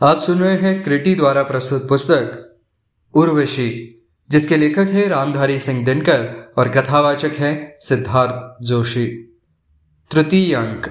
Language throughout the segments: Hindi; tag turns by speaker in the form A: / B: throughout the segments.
A: आप सुन रहे हैं क्रिटी द्वारा प्रस्तुत पुस्तक, उर्वशी, जिसके लेखक हैं रामधारी सिंह दिनकर और कथावाचक हैं सिद्धार्थ जोशी। तृतीय अंक।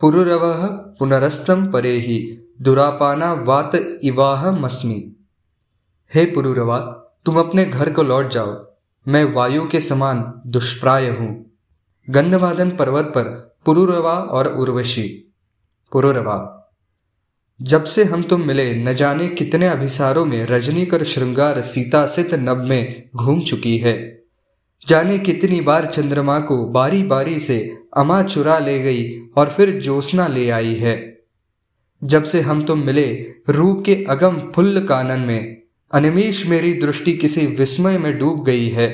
A: पुरुरव पुनरस्तम परे ही दुरापाना वात इवाह मस्मी। हे पुरुरवा, तुम अपने घर को लौट जाओ, मैं वायु के समान दुष्प्राय हूँ। गंधवादन पर्वत पर पुरुरवा और उर्वशी। पुरुरवा जब से हम तुम मिले, न जाने कितने अभिसारों में रजनी कर श्रृंगार सीता सित नब में घूम चुकी है। जाने कितनी बार चंद्रमा को बारी बारी से अमा चुरा ले गई और फिर ज्योत्ना ले आई है। जब से हम तुम मिले, रूप के अगम फुल्ल कानन में, अनिमेश मेरी दृष्टि किसी विस्मय में डूब गई है।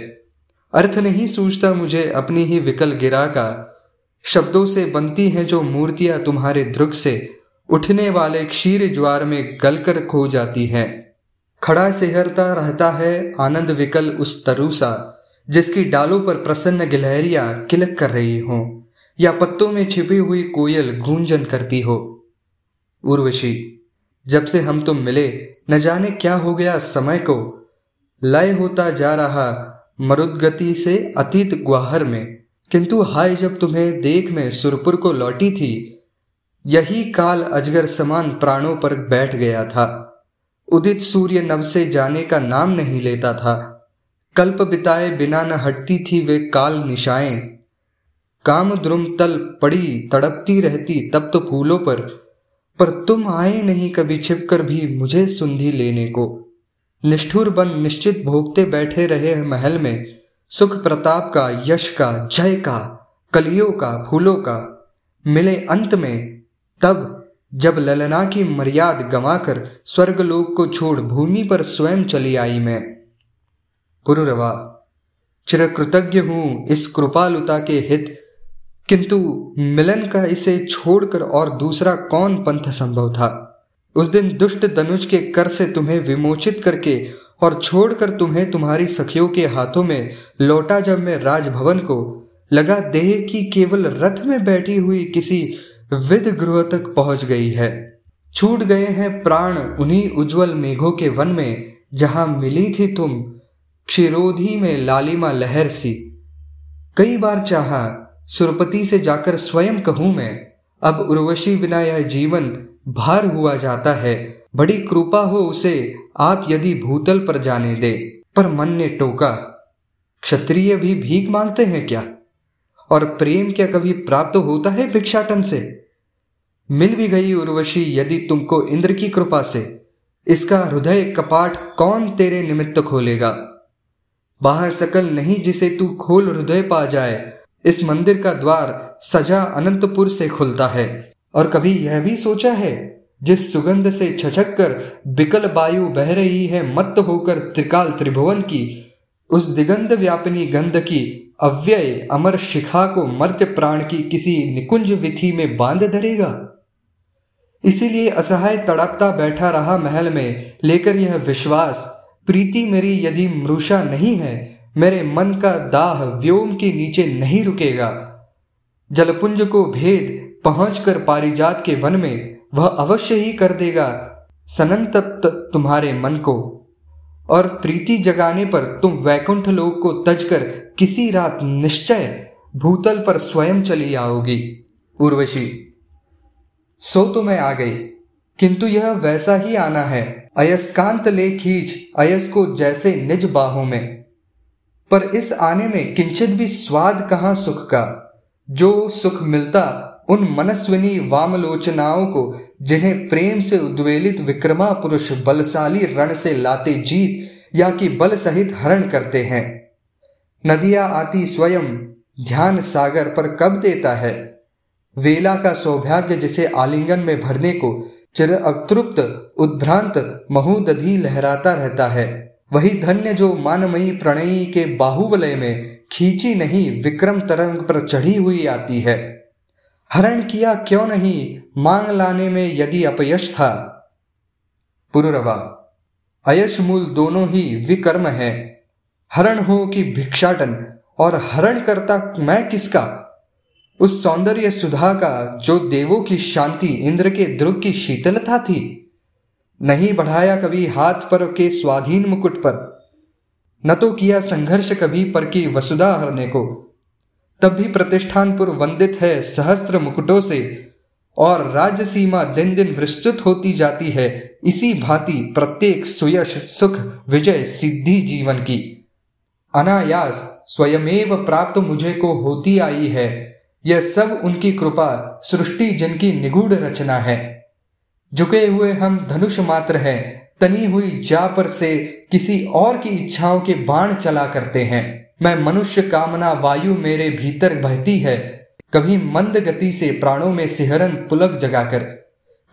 A: अर्थ नहीं सूझता मुझे अपनी ही विकल गिरा का, शब्दों से बनती हैं जो मूर्तियाँ तुम्हारे दृग से उठने वाले क्षीर ज्वार में गलकर खो जाती है। खड़ा सेहरता रहता है आनंद विकल उस तरुसा, जिसकी डालों पर प्रसन्न गिलहरियाँ किलक कर रही हो, या पत्तों में छिपी हुई कोयल गूंजन करती हो। उर्वशी, जब से हम तुम मिले, न जाने क्या हो गया समय को। लय होता जा रहा मरुदगति से अतीत ग्वाहर में, किंतु हाय जब तुम्हें देख में सुरपुर को लौटी थी यही काल अजगर समान प्राणों पर बैठ गया था। उदित सूर्य नव से जाने का नाम नहीं लेता था। कल्प बिताए बिना न हटती थी वे काल निशाएँ। काम द्रुम तल पड़ी तड़पती रहती तब तो फूलों पर। पर तुम आए नहीं कभी छिपकर भी मुझे सुंधी लेने को। निष्ठुर बन निश्चित भोगते बैठे रहे महल में। सुख प्रताप का, यश का, जय का, कलियों का, फूलों का। मिले अंत में तब जब ललना की मर्याद गंवाकर स्वर्गलोक को छोड़ भूमि पर स्वयं चली आई मैं। पुरुरवा चिरकृतज्ञ हूँ इस कृपालुता के हित, किंतु मिलन का इसे छोड़कर और दूसरा कौन पंथ संभव था? उस दिन दुष्ट धनुष के कर से तुम्हें विमोचित करके और छोड़कर तुम्हें तुम्हारी सखियों के हाथों में लौटा जब मैं राजभवन को, लगा देह की केवल रथ में बैठी हुई किसी विद गृह तक पहुँच गई है। छूट गए हैं प्राण उन्हीं उज्जवल मेघों के वन में, जहाँ मिली थी तुम क्षीरोधी में लालिमा लहर सी। कई बार चाहा, सुरपति से जाकर स्वयं कहूँ मैं, अब उर्वशी बिना यह जीवन भार हुआ जाता है। बड़ी कृपा हो उसे, आप यदि भूतल पर जाने दे। पर मन ने टोका, क्षत्रिय भी भीख मांगते हैं क्या? और प्रेम क्या कभी प्राप्त होता है भिक्षाटन से? मिल भी गई उर्वशी यदि तुमको इंद्र की कृपा से। इसका हृदय कपाट कौन तेरे निमित्त खोलेगा? बाहर सकल नहीं जिसे तू खोल हृदय पा जाए। इस मंदिर का द्वार सजा अनंतपुर से खुलता है। और कभी यह भी सोचा है, जिस सुगंध से छछक कर बिकल वायु बह रही है मत होकर त्रिकाल त्रिभुवन की उस दिगंध व्यापिनी गंध की अव्यय अमर शिखा को मर्त्य प्राण की किसी निकुंज विधि में बाँध धरेगा। इसीलिए असहाय तड़पता बैठा रहा महल में, लेकर यह विश्वास, प्रीति मेरी यदि मृषा नहीं है, मेरे मन का दाह व्योम के नीचे नहीं रुकेगा। जलपुंज को भेद पहुंचकर पारिजात के वन में वह अवश्य ही कर देगा। सनंतप्त तुम्हारे मन को और प्रीति जगाने पर तुम वैकुंठ लोक को तजकर किसी रात निश्चय भूतल पर स्वयं चली आओगी, उर्वशी। सो तो मैं आ गई, किंतु यह वैसा ही आना है। अयस्कांत ले खींच अयस को जैसे निज बाहों में। पर इस आने में किंचित भी स्वाद कहाँ सुख का? जो सुख मिलता उन मनस्विनी वामलोचनाओं को जिन्हें प्रेम से उद्वेलित विक्रमा पुरुष बलशाली रण से लाते जीत, या कि बल सहित हरण करते हैं। नदियाँ आती स्वयं, ध्यान सागर पर कब देता है? वेला का सौभाग्य जिसे आलिंगन में भरने को चिर अतृप्त उद्भ्रांत महुदधि लहराता रहता है। वही धन्य जो मानमयी प्रणयी के बाहुवलय में खींची नहीं, विक्रम तरंग पर चढ़ी हुई आती है। हरण किया क्यों नहीं? मांग लाने में यदि अपयश था। पुरुरवा अयश मूल दोनों ही विकर्म है। हरण हो कि भिक्षाटन, और हरण करता मैं किसका? उस सौंदर्य सुधा का, जो देवों की शांति, इंद्र के ध्रुव की शीतलता थी। नहीं बढ़ाया कभी हाथ पर के स्वाधीन मुकुट पर। न तो किया संघर्ष कभी पर की वसुधा हरने को। तब भी प्रतिष्ठानपुर वंदित है सहस्त्र मुकुटों से, और राज्य सीमा दिन दिन विस्तृत होती जाती है, इसी भांति प्रत्येक सुयश, सुख, विजय, सिद्धि जीवन की। अनायास स्वयमेव प्राप्त मुझे को होती आई है, यह सब उनकी कृपा, सृष्टि जिनकी निगूढ़ रचना है। झुके हुए हम धनुष मात्र हैं, तनी हुई जा पर से किसी और की इच्छाओं के बाण चला करते हैं। मैं मनुष्य कामना वायु मेरे भीतर बहती है। कभी मंद गति से प्राणों में सिहरन पुलक जगाकर,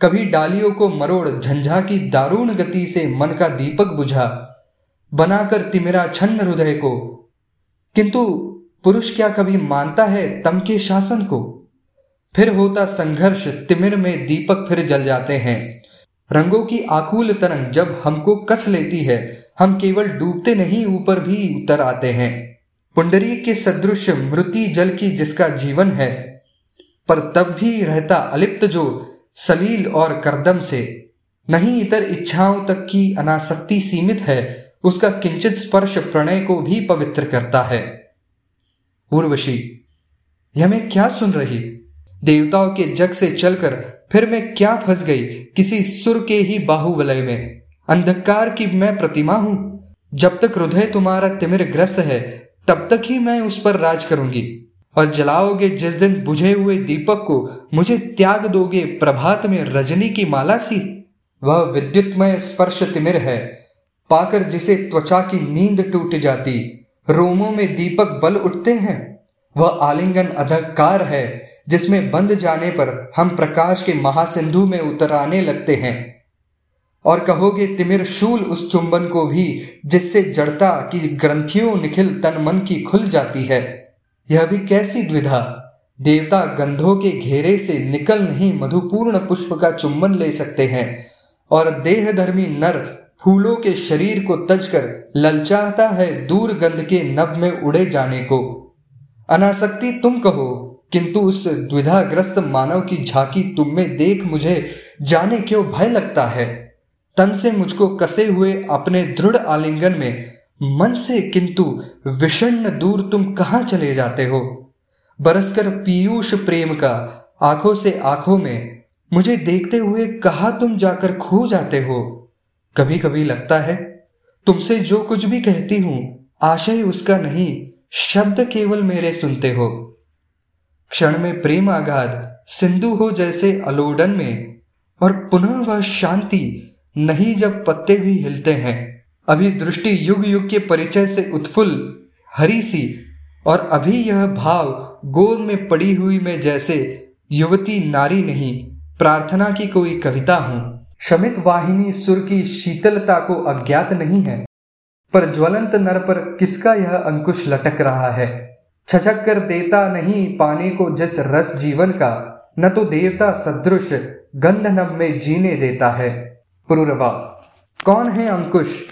A: कभी डालियों को मरोड़ झंझा की दारुण गति से मन का दीपक बुझा, बनाकर तिमिरा छन्न हृदय को। किंतु पुरुष क्या कभी मानता है तम के शासन को? फिर होता संघर्ष, तिमिर में दीपक फिर जल जाते हैं। रंगों की आकुल तरंग जब हमको कस लेती है, हम केवल डूबते नहीं, ऊपर भी उतर आते हैं। पुंडरी के सदृश मृति जल की जिसका जीवन है, पर तब भी रहता अलिप्त जो सलील और करदम से। नहीं इतर इच्छाओं तक की अनासक्ति सीमित है, उसका किंचित स्पर्श प्रणय को भी पवित्र करता है। उर्वशी, यह मैं क्या सुन रही? देवताओं के जग से चलकर फिर मैं क्या फंस गई किसी सुर के ही बाहुवलय में? अंधकार की मैं प्रतिमा हूँ। जब तक हृदय तुम्हारा तिमिर ग्रस्त है तब तक ही मैं उस पर राज करूँगी। और जलाओगे जिस दिन बुझे हुए दीपक को मुझे त्याग दोगे प्रभात में रजनी की माला सी, वह विद्युतमय स्पर्श तिमिर है, पाकर जिसे त्वचा की नींद टूट जाती। रोमों में दीपक बल उठते हैं, वह आलिंगन अधकार है, जिसमें बंद जाने पर हम प्रकाश के महासिंधु में उतर आने लगते हैं। और कहोगे, तिमिर शूल उस चुंबन को भी, जिससे जड़ता की ग्रंथियों निखिल तन मन की खुल जाती है। यह भी कैसी द्विधा? देवता गंधों के घेरे से निकल नहीं मधुपूर्ण पुष्प का चुंबन ले सकते हैं। और देहधर्मी नर फूलों के शरीर को तजकर ललचाता है दूर गंध के नभ में उड़े जाने को। अनासक्ति तुम कहो, किंतु उस द्विधाग्रस्त मानव की झांकी तुम में देख मुझे जाने क्यों भय लगता है? तन से मुझको कसे हुए अपने दृढ़ आलिंगन में, मन से किंतु विषण दूर तुम कहाँ चले जाते हो? बरसकर पीयूष प्रेम का आँखों से आँखों में, मुझे देखते हुए कहा तुम जाकर खो जाते हो? कभी कभी लगता है, तुमसे जो कुछ भी कहती हूँ, आशय उसका नहीं, शब्द केवल मेरे सुनते हो। क्षण में प्रेम आघात सिंधु हो जैसे अलोडन में, और पुनः वह शांति नहीं जब पत्ते भी हिलते हैं। अभी दृष्टि युग युग के परिचय से उत्फुल हरी सी, और अभी यह भाव गोद में पड़ी हुई में जैसे युवती नारी नहीं, प्रार्थना की कोई कविता हूँ। शमित वाहिनी सुर की शीतलता को अज्ञात नहीं है, पर ज्वलंत नर पर किसका यह अंकुश लटक रहा है? छचक कर देता नहीं पाने को जिस रस जीवन का, न तो देवता सदृश गंध नभ में जीने देता है। पुरुरवा कौन है अंकुश?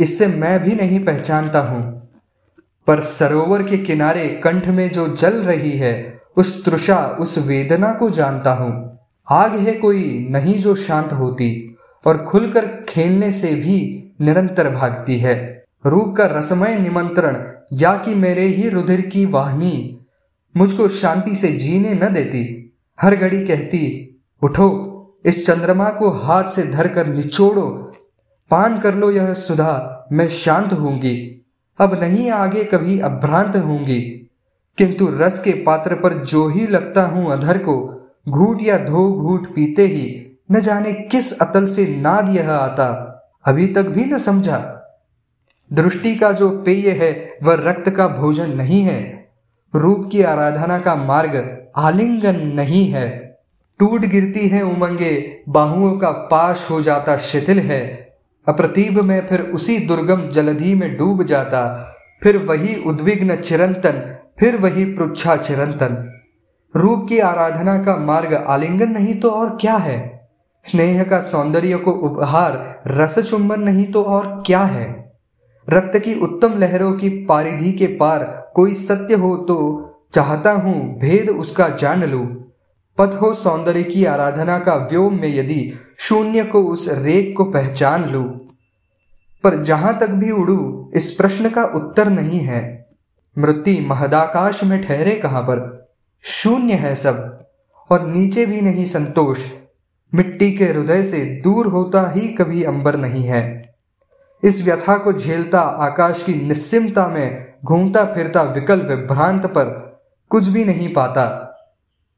A: इससे मैं भी नहीं पहचानता हूँ। पर सरोवर के किनारे कंठ में जो जल रही है, उस तृषा, उस वेदना को जानता हूँ। आग है कोई, नहीं जो शांत होती, और खुलकर खेलने से भी निरंतर भागती है। रूप का रसमय निमंत्रण, या कि मेरे ही रुधिर की वाहनी, मुझको शांति से जीने न देती। हर घड़ी कहती, उठो इस चंद्रमा को हाथ से धरकर निचोड़ो, पान कर लो यह सुधा, मैं शांत होंगी अब नहीं आगे कभी अभ्रांत होंगी किंतु रस के पात्र पर जो ही लगता हूँ अधर को, घूट या धो घूट पीते ही, न जाने किस अतल से नाद यह आता। अभी तक भी न समझा। दृष्टि का जो पेय है, वह रक्त का भोजन नहीं है। रूप की आराधना का मार्ग आलिंगन नहीं है। टूट गिरती है उमंगे, बाहुओं का पाश हो जाता शिथिल है। अप्रतिभ में फिर उसी दुर्गम जलधि में डूब जाता, फिर वही उद्विग्न चिरंतन, फिर वही पृच्छा चिरंतन। रूप की आराधना का मार्ग आलिंगन नहीं तो और क्या है? स्नेह का सौंदर्य को उपहार, रस चुंबन नहीं तो और क्या है? रक्त की उत्तम लहरों की पारिधि के पार कोई सत्य हो तो चाहता हूँ भेद उसका जान लू। पथ हो सौंदर्य की आराधना का व्योम में यदि शून्य को उस रेख को पहचान लू, पर जहाँ तक भी उड़ू, इस प्रश्न का उत्तर नहीं है। मृत्यु महदाकाश में ठहरे कहाँ पर? शून्य है सब, और नीचे भी नहीं संतोष। मिट्टी के हृदय से दूर होता ही कभी अंबर नहीं है। इस व्यथा को झेलता, आकाश की निस्सिमता में घूमता फिरता विकल्प विभ्रांत पर कुछ भी नहीं पाता।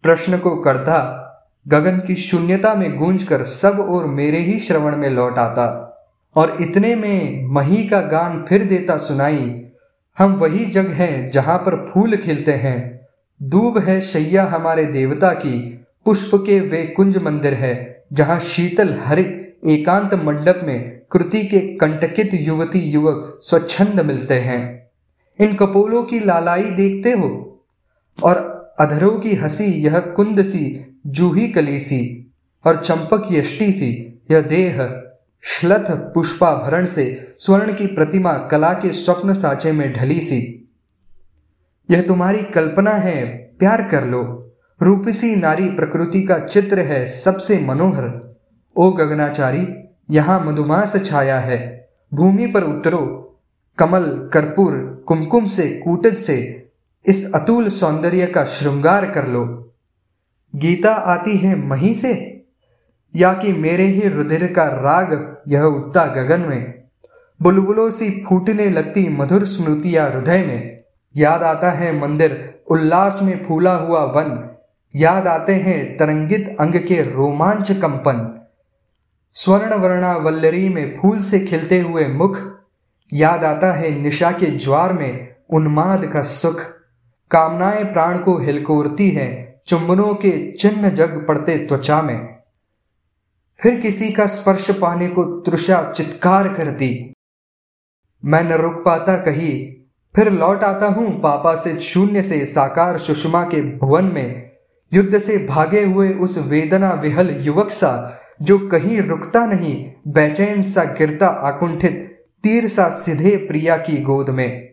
A: प्रश्न को करता, गगन की शून्यता में गूंज कर सब और मेरे ही श्रवण में लौट आता। और इतने में मही का गान फिर देता सुनाई, हम वही जग हैं जहाँ पर फूल खिलते हैं। दूब है शैया हमारे देवता की, पुष्प के वे कुंज मंदिर है, जहाँ शीतल हरित एकांत मंडप में कृति के कंटकित युवती युवक स्वच्छंद मिलते हैं। इन कपोलों की लालाई देखते हो? और अधरों की हँसी यह कुंद सी, जूही कली सी, और चंपक यष्टि सी, यह देह श्लथ पुष्पाभरण से स्वर्ण की प्रतिमा कला के स्वप्न साचे में ढली सी। यह तुम्हारी कल्पना है, प्यार कर लो। रूपसी नारी प्रकृति का चित्र है सबसे मनोहर। ओ गगनाचारी, यहाँ मधुमास छाया है। भूमि पर उतरो, कमल, कर्पूर, कुमकुम से, कूटज से इस अतुल सौंदर्य का श्रृंगार कर लो। गीता आती है मही से, या कि मेरे ही रुधिर का राग यह उठता गगन में। बुलबुलों सी फूटने लगती मधुर स्मृतियाँ हृदय में। याद आता है मंदिर, उल्लास में फूला हुआ वन। याद आते हैं तरंगित अंग के रोमांच कंपन। स्वर्ण वर्णा वल्लरी में फूल से खिलते हुए मुख। याद आता है निशा के ज्वार में उन्माद का सुख। कामनाएँ प्राण को हिलकोरती है, चुंबनों के चिन्ह जग पड़ते त्वचा में। फिर किसी का स्पर्श पाने को तृषा चित्कार करती। मैं न रुक पाता कहीं, फिर लौट आता हूँ पापा से शून्य से साकार सुषमा के भुवन में। युद्ध से भागे हुए उस वेदना विहल युवक सा, जो कहीं रुकता नहीं, बेचैन सा गिरता आकुंठित, तीर सा सीधे प्रिया की गोद में।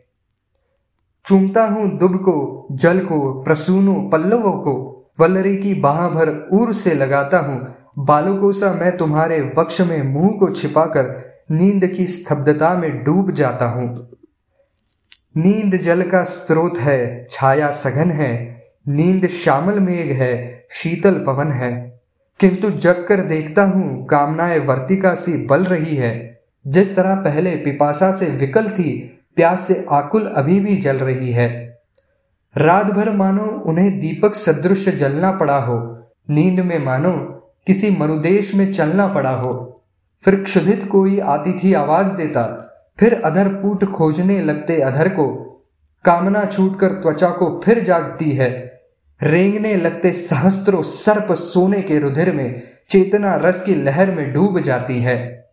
A: चूमता हूँ दुब को, जल को, प्रसूनो, पल्लवों को। वल्लरी की बाह भर उर से लगाता हूँ। बालकों सा मैं तुम्हारे वक्ष में मुँह को छिपाकर नींद की स्तब्धता में डूब जाता हूँ। नींद जल का स्रोत है, छाया सघन है। नींद श्यामल मेघ है, शीतल पवन है। किंतु जग कर देखता हूँ, कामनाएँ वर्तिका सी बल रही है। जिस तरह पहले पिपासा से विकल थी प्यास से आकुल अभी भी जल रही है। रात भर मानो उन्हें दीपक सदृश जलना पड़ा हो। नींद में मानो किसी मरुदेश में चलना पड़ा हो। फिर क्षुधित कोई आती थी आवाज़ देता, फिर अधर पूट खोजने लगते अधर को। कामना छूटकर त्वचा को फिर जागती है। रेंगने लगते सहस्त्रों सर्प सोने के रुधिर में, चेतना रस की लहर में डूब जाती है।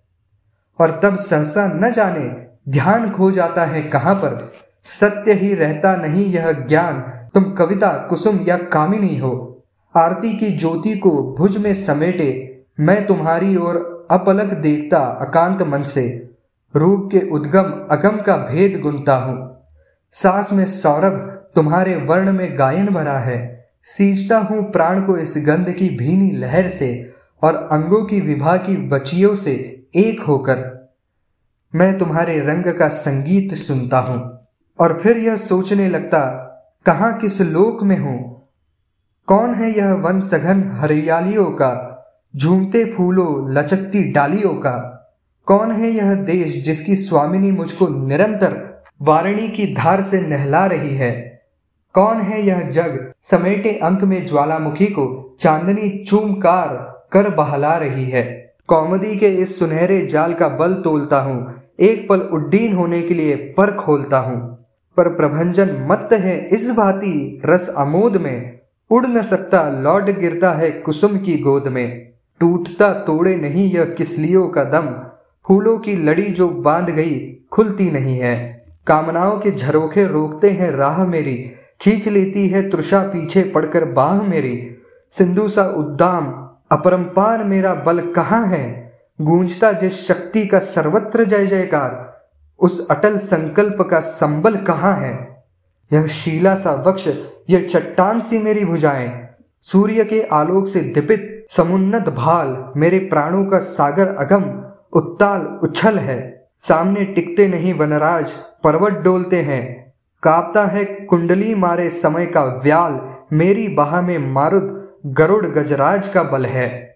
A: और तब सहसा न जाने ध्यान खो जाता है कहाँ पर? सत्य ही रहता नहीं यह ज्ञान। तुम कविता, कुसुम या कामिनी हो। आरती की ज्योति को भुज में समेटे। मैं तुम्हारी ओर अपलक देखता अकांत मन से। रूप के उद्गम, अगम का भेद गुनता हूँ। सांस में सौरभ, तुम्हारे वर्ण में गायन भरा है। सींचता हूँ प्राण को इस गंध की भीनी लहर से और अंगों की विभा की बचियों से एक होकर। मैं तुम्हारे रंग का संगीत सुनता हूँ। और फिर यह सोचने लगता, कहा किस लोक में हूँ? कौन है यह वन सघन हरियालियों का, झूमते फूलों लचकती डालियों का? कौन है यह देश जिसकी स्वामिनी मुझको निरंतर वारणी की धार से नहला रही है? कौन है यह जग समेटे अंक में ज्वालामुखी को चांदनी चूमकार कर बहला रही है? कौमदी के इस सुनहरे जाल का बल तोलता हूँ एक पल उड्डीन होने के लिए पर खोलता हूँ। पर प्रभंजन मत है इस भांति रस अमोद में। उड़ न सकता लौट गिरता है कुसुम की गोद में। टूटता तोड़े नहीं यह किसलियों का दम। फूलों की लड़ी जो बाँध गई खुलती नहीं है। कामनाओं के झरोखे रोकते हैं राह मेरी। खींच लेती है तृषा पीछे पड़कर बाह मेरी। सिंधु सा उद्दाम, अपरंपार मेरा बल कहाँ है? गूंजता जिस शक्ति का सर्वत्र जय जयकार, उस अटल संकल्प का संबल कहाँ है? यह शीला सा वक्ष यह चट्टान सी मेरी भुजाएँ, सूर्य के आलोक से दीपित समुन्नत भाल, मेरे प्राणों का सागर अगम, उत्ताल उछल है। सामने टिकते नहीं वनराज, पर्वत डोलते हैं। कांपता है कुंडली मारे समय का व्याल, मेरी बाह में मारुद गरुड़ गजराज का बल है।